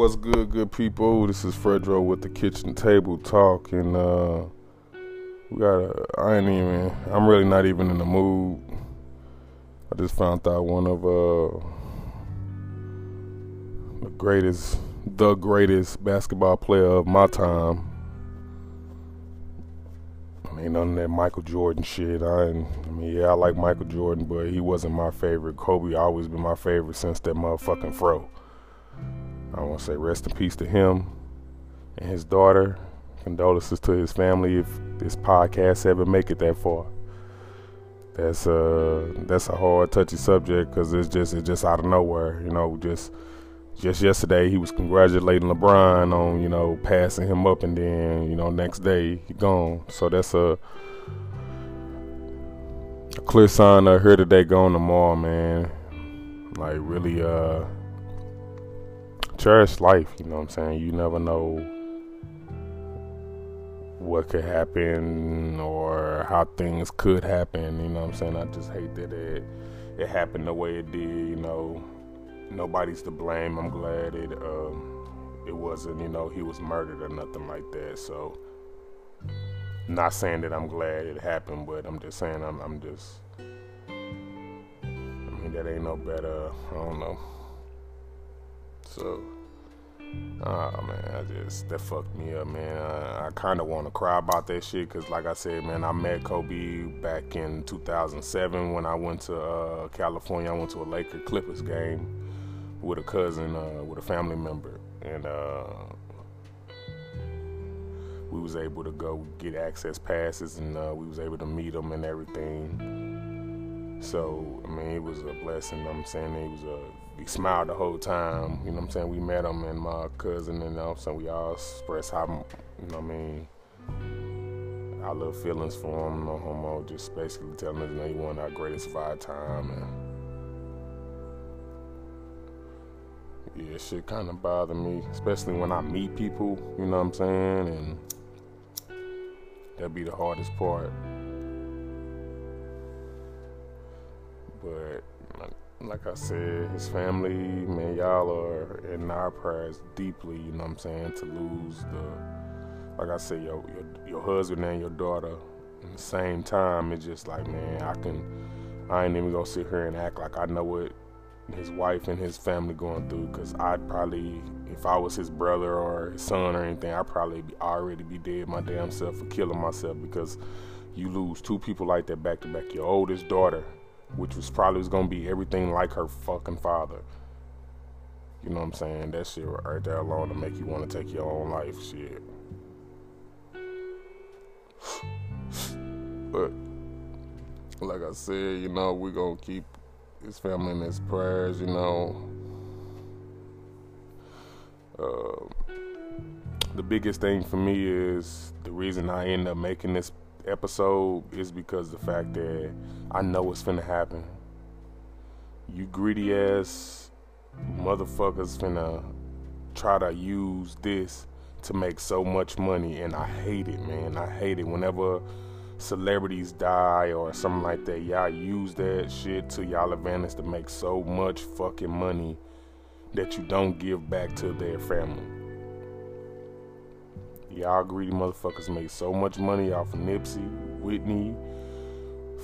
What's good, good people? This is Fredro with the Kitchen Table Talk, and uh, we got. I ain't even. I'm really not even in the mood. I just found out one of uh, the greatest, the greatest basketball player of my time. I mean, none of that Michael Jordan shit. I, I mean, yeah, I like Michael Jordan, but he wasn't my favorite. Kobe always been my favorite since that motherfucking fro. I want to say rest in peace to him and his daughter. Condolences to his family if this podcast ever make it that far. That's a that's a hard, touchy subject because it's just it's just out of nowhere. You know, just just yesterday he was congratulating LeBron on you know passing him up, and then you know next day he gone. So that's a a clear sign of here today, gone tomorrow, man. Like really uh cherish life, you know what I'm saying? You never know what could happen or how things could happen, you know what I'm saying? I just hate that it it happened the way it did, you know. Nobody's to blame. I'm glad it um it wasn't, you know, he was murdered or nothing like that. So not saying that I'm glad it happened, but I'm just saying I'm I'm just I mean that ain't no better, I don't know. So, oh man, I just that fucked me up, man. I, I kind of want to cry about that shit because, like I said, man, I met Kobe back in 2007 when I went to uh, California. I went to a Laker Clippers game with a cousin, uh, with a family member, and uh, we was able to go get access passes, and uh, we was able to meet him and everything. So, I mean, it was a blessing. I'm saying it was a we smiled the whole time. You know what I'm saying? We met him and my cousin and all, so we all expressed how, you know what I mean, our little feelings for him, no homo, just basically telling us that he won our greatest of our time. And yeah, shit kind of bothered me, especially when I meet people, you know what I'm saying? And that'd be the hardest part. But like I said, his family, man, y'all are in our prayers deeply, you know what I'm saying, to lose the, like I said, your, your, your husband and your daughter in the same time. It's just like, man, I can, I ain't even gonna sit here and act like I know what his wife and his family going through, because I'd probably, if I was his brother or his son or anything, I'd probably be, already be dead my damn self for killing myself, because you lose two people like that back to back, your oldest daughter which was probably was gonna be everything like her fucking father. You know what I'm saying? That shit right there alone to make you want to take your own life, shit. But like I said, you know, we gonna keep his family in his prayers, you know. Uh, the biggest thing for me is the reason I end up making this episode is because the fact that I know what's finna happen. You greedy ass motherfuckers finna try to use this to make so much money, and I hate it, man. I hate it. Whenever celebrities die or something like that, y'all use that shit to y'all advantage to make so much fucking money that you don't give back to their family. Y'all greedy motherfuckers make so much money off of Nipsey, Whitney,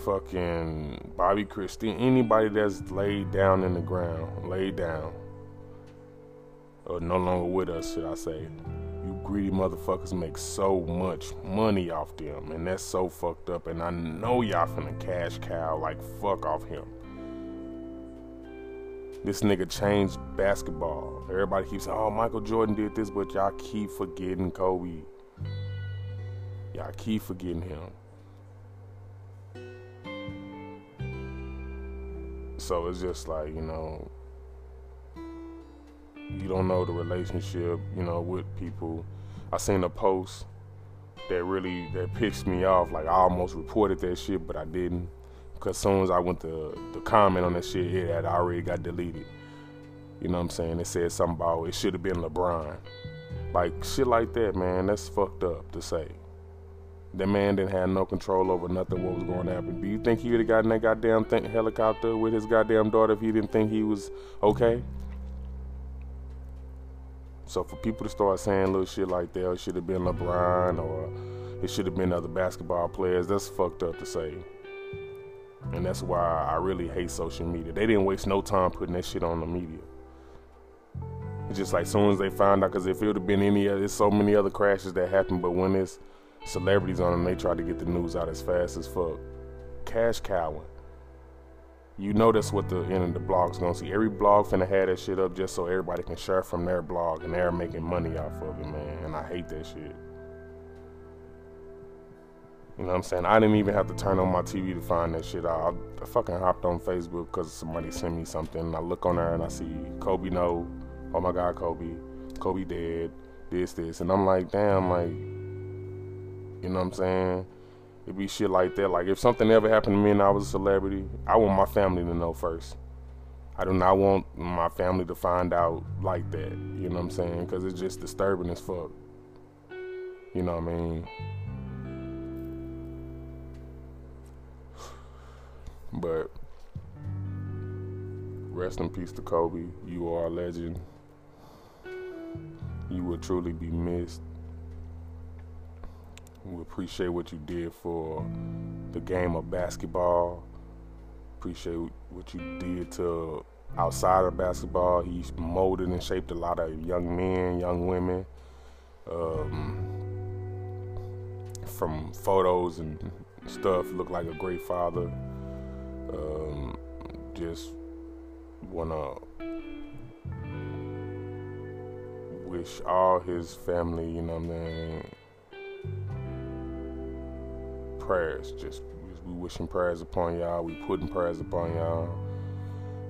fucking Bobby Christie, anybody that's laid down in the ground, laid down, or no longer with us, should I say. You greedy motherfuckers make so much money off them, and that's so fucked up. And I know y'all finna cash cow like fuck off him. This nigga changed basketball. Everybody keeps saying, oh, Michael Jordan did this, but y'all keep forgetting Kobe. Y'all keep forgetting him. So it's just like, you know, you don't know the relationship, you know, with people. I seen a post that really that pissed me off. Like I almost reported that shit, but I didn't. Cause soon as I went to the comment on that shit, it had already got deleted. You know what I'm saying? It said something about it should have been LeBron. Like shit like that, man. That's fucked up to say. That man didn't have no control over nothing. What was going to happen? Do you think he would have gotten that goddamn thing, helicopter with his goddamn daughter if he didn't think he was okay? So for people to start saying little shit like that, it should have been LeBron or it should have been other basketball players. That's fucked up to say. And that's why I really hate social media. They didn't waste no time putting that shit on the media. It's just like soon as they found out, because if it would have been any other, there's so many other crashes that happened, but when it's celebrities on them, they try to get the news out as fast as fuck. Cash cowing. You know that's what the end of the blog's gonna see. Every blog finna have that shit up just so everybody can share from their blog and they're making money off of it, man. And I hate that shit. You know what I'm saying? I didn't even have to turn on my TV to find that shit. I, I fucking hopped on Facebook because somebody sent me something. And I look on there and I see Kobe no. Oh my God, Kobe. Kobe dead. This, this. And I'm like, damn, like, you know what I'm saying? It'd be shit like that. Like if something ever happened to me and I was a celebrity, I want my family to know first. I do not want my family to find out like that. You know what I'm saying? Because it's just disturbing as fuck. You know what I mean? But rest in peace to Kobe. You are a legend. You will truly be missed. We appreciate what you did for the game of basketball. Appreciate what you did to outside of basketball. He molded and shaped a lot of young men, young women. Um, from photos and stuff, looked like a great father. Um, just wanna wish all his family, you know what I mean, prayers. Just we wishing prayers upon y'all. We putting prayers upon y'all.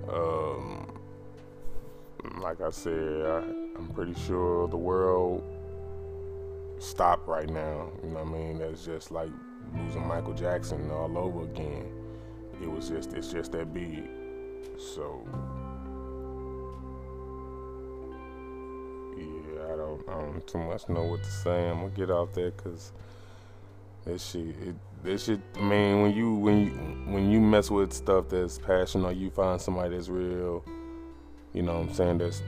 Um, like I said, I, I'm pretty sure the world stopped right now. You know what I mean? That's just like losing Michael Jackson all over again. It was just it's just that big. So yeah, I don't I don't too much know what to say. I'm gonna get off there because that shit it that shit. I mean, when you when you when you mess with stuff that's passion or you find somebody that's real, you know what I'm saying? That's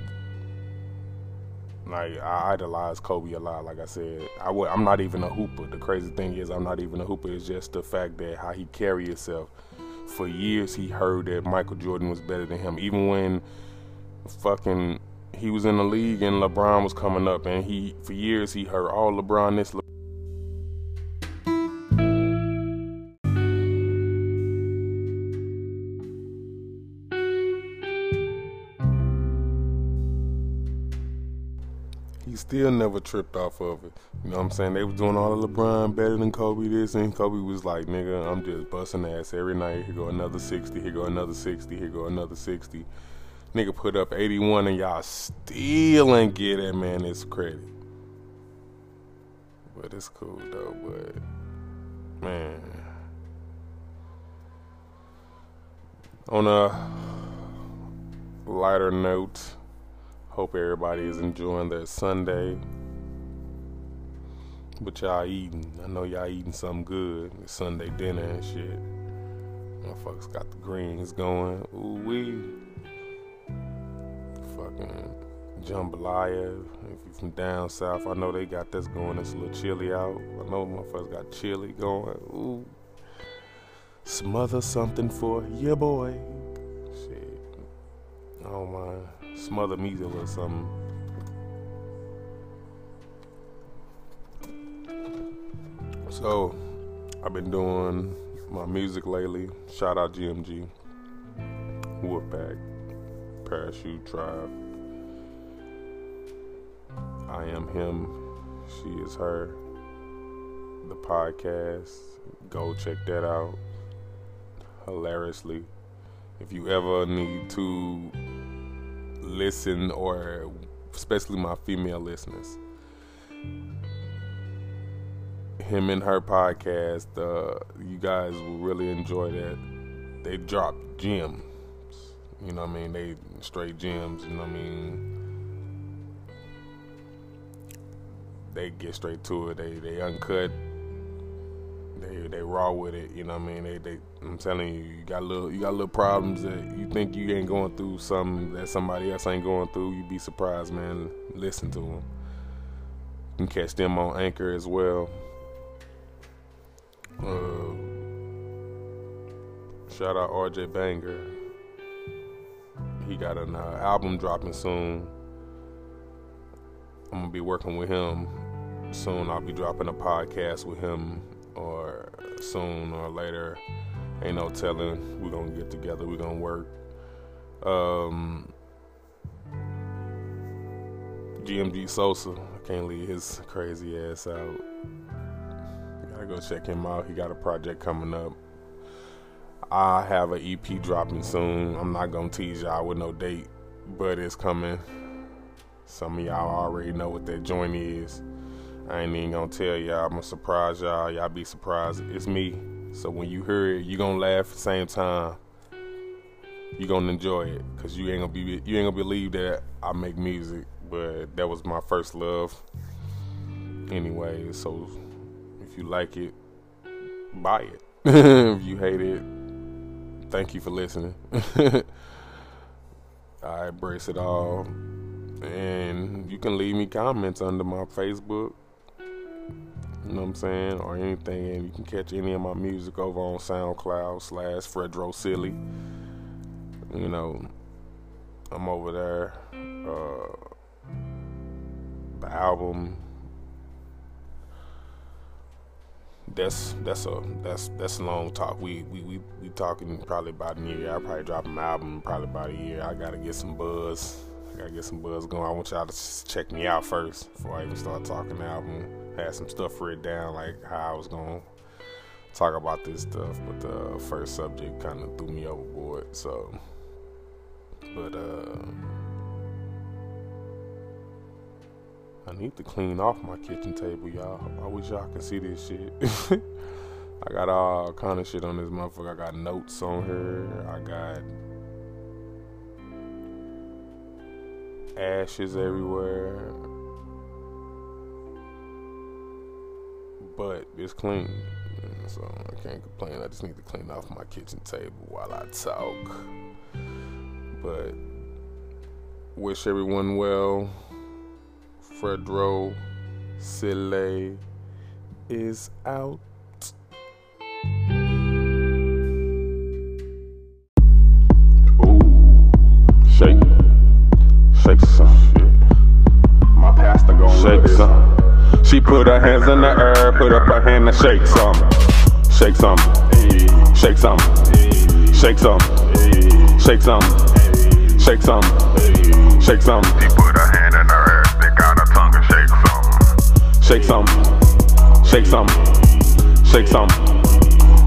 like I idolize Kobe a lot. Like I said, I w- I'm not even a hooper. The crazy thing is, I'm not even a hooper. It's just the fact that how he carry himself for years he heard that Michael Jordan was better than him. Even when fucking he was in the league and LeBron was coming up, and he for years he heard all oh, LeBron this. Still never tripped off of it. You know what I'm saying? They was doing all of LeBron better than Kobe this, and Kobe was like, nigga, I'm just busting ass every night. Here go another 60, here go another 60, here go another 60. Nigga put up 81 and y'all still ain't get that man his credit. But it's cool though, but man. On a lighter note, Hope everybody is enjoying their Sunday. But y'all eating. I know y'all eating something good. It's Sunday dinner and shit. Motherfuckers got the greens going. Ooh wee. Fucking jambalaya. If you from down south, I know they got this going. It's a little chilly out. I know motherfuckers got chili going. Ooh. Smother something for your boy. Shit. Oh my smother measle or something. So, I've been doing my music lately. Shout out GMG, Wolfpack, Parachute Tribe. I am him, she is her. The podcast, go check that out. Hilariously. If you ever need to listen, or especially my female listeners. Him and her podcast, uh, you guys will really enjoy that. They drop gems, you know what I mean? They straight gems, you know what I mean? They get straight to it. They they uncut they they raw with it. You know what I mean? They they I'm telling you, you got little you got little problems that you think you ain't going through something that somebody else ain't going through. You'd be surprised, man. listen to them. You can catch them on Anchor as well. Uh, shout out RJ Banger. He got an uh, album dropping soon. I'm gonna be working with him soon. I'll be dropping a podcast with him, or soon or later. Ain't no telling. We're gonna get together. We're gonna work. Um, GMG Sosa. I can't leave his crazy ass out. Gotta go check him out. He got a project coming up. I have an EP dropping soon. I'm not gonna tease y'all with no date, but it's coming. Some of y'all already know what that joint is. I ain't even gonna tell y'all. I'm gonna surprise y'all. Y'all be surprised. It's me. So when you hear it, you gonna laugh at the same time. You gonna enjoy it, cause you ain't gonna be you ain't gonna believe that I make music but that was my first love. Anyway, so if you like it, buy it. if you hate it, thank you for listening. I embrace it all. And you can leave me comments under my Facebook. You know what I'm saying? Or anything. And you can catch any of my music over on SoundCloud slash Fredro Silly. You know, I'm over there. Uh, the album that's that's a that's that's a long talk. We we we, we talking probably about a year. I probably drop an album probably about a year. I gotta get some buzz. I gotta get some buzz going. I want y'all to check me out first before I even start talking the album. Had some stuff written down like how I was gonna talk about this stuff, but the first subject kind of threw me overboard. So, but uh I need to clean off my kitchen table, y'all. I wish y'all could see this shit. I got all kind of shit on this motherfucker. I got notes on her. I got ashes everywhere. But it's clean. So I can't complain. I just need to clean off my kitchen table while I talk. But wish everyone well. Fredro Sile is out. Put her hands in the air, put up her hand and shake some. Shake some, shake some, shake some, shake some, shake some, shake some. She put her hand in the air stick out her tongue and shake some, shake some, shake some, shake some,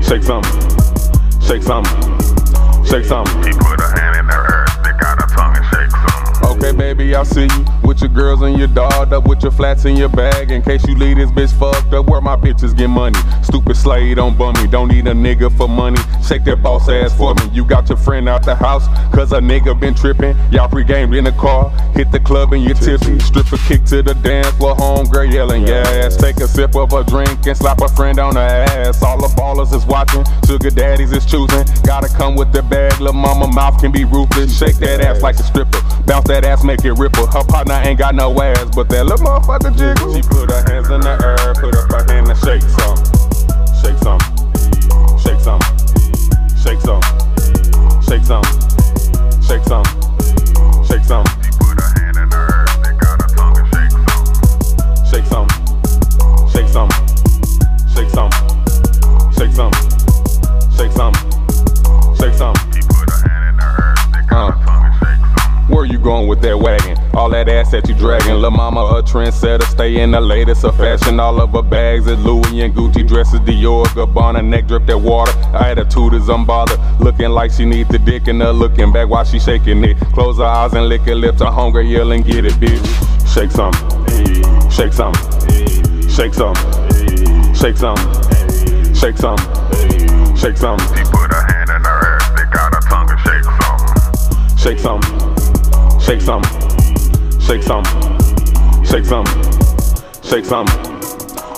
shake some, shake some. He put a hand in her Okay, baby, I see you with your girls and your dog up with your flats in your bag. In case you leave this bitch fucked up, where my bitches get money. Stupid slave, don't bum me, don't need a nigga for money. Shake that boss ass for me. You got your friend out the house, cause a nigga been tripping. Y'all pre-gamed in the car, hit the club and you tipsy. Strip a kick to the dance floor, girl yelling yes. Take a sip of a drink and slap a friend on the ass. Watching, sugar daddies is choosing. Gotta come with the bag, little mama mouth can be ruthless. Shake that ass like a stripper, bounce that ass, make it ripple. Her partner ain't got no ass, but that little motherfucker jiggle. She put her hands in the air, put up her hand and shake some, shake some, shake some, shake some, shake some, shake some, shake some. She put her hand in the air, her tongue and shake some, shake some, shake some, shake some, some, shake some, shake some. Some. Uh. Where you going with that wagon? All that ass that you dragging. Lil' mama a trendsetter, stay in the latest of fashion. All of her bags is Louis and Gucci dresses, Dior, Gabbana, neck drip that water. Attitude is unbothered, looking like she need the dick in her. Looking back while she shaking it. Close her eyes and lick her lips. Her hunger yell and get it, bitch. Shake some, shake some, shake some, shake some, shake some, shake some. shake some. She put her hand in her ass, stick out her tongue and shake some, shake some, shake some. Shake some, shake some, shake some,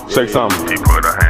shake some. He put a her